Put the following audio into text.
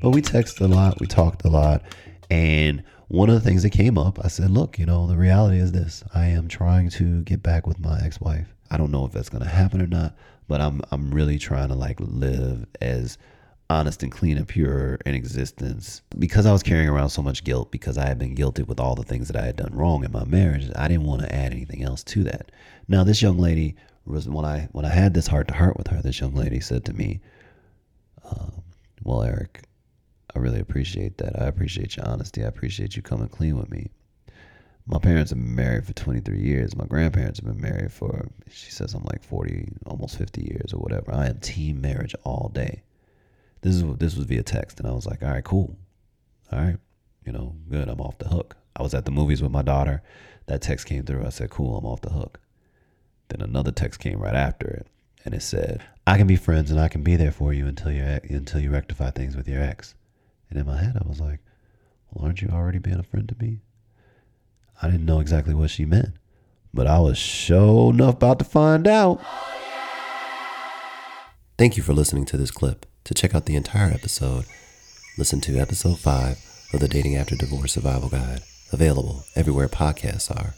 But we texted a lot, we talked a lot, and one of the things that came up, I said, look, you know, the reality is this. I am trying to get back with my ex-wife. I don't know if that's gonna happen or not, but I'm I'm really trying to like live as honest and clean and pure in existence because I was carrying around so much guilt because I had been guilty with all the things that I had done wrong in my marriage. I didn't want to add anything else to that. Now, this young lady was when I when I had this heart to heart with her. This young lady said to me, um, "Well, Eric, I really appreciate that. I appreciate your honesty. I appreciate you coming clean with me." My parents have been married for 23 years. My grandparents have been married for, she says, I'm like 40, almost 50 years or whatever. I am team marriage all day. This is this was via text, and I was like, all right, cool, all right, you know, good. I'm off the hook. I was at the movies with my daughter. That text came through. I said, cool, I'm off the hook. Then another text came right after it, and it said, I can be friends and I can be there for you until you until you rectify things with your ex. And in my head, I was like, well, aren't you already being a friend to me? I didn't know exactly what she meant, but I was sure enough about to find out. Thank you for listening to this clip. To check out the entire episode, listen to episode 5 of the Dating After Divorce Survival Guide, available everywhere podcasts are.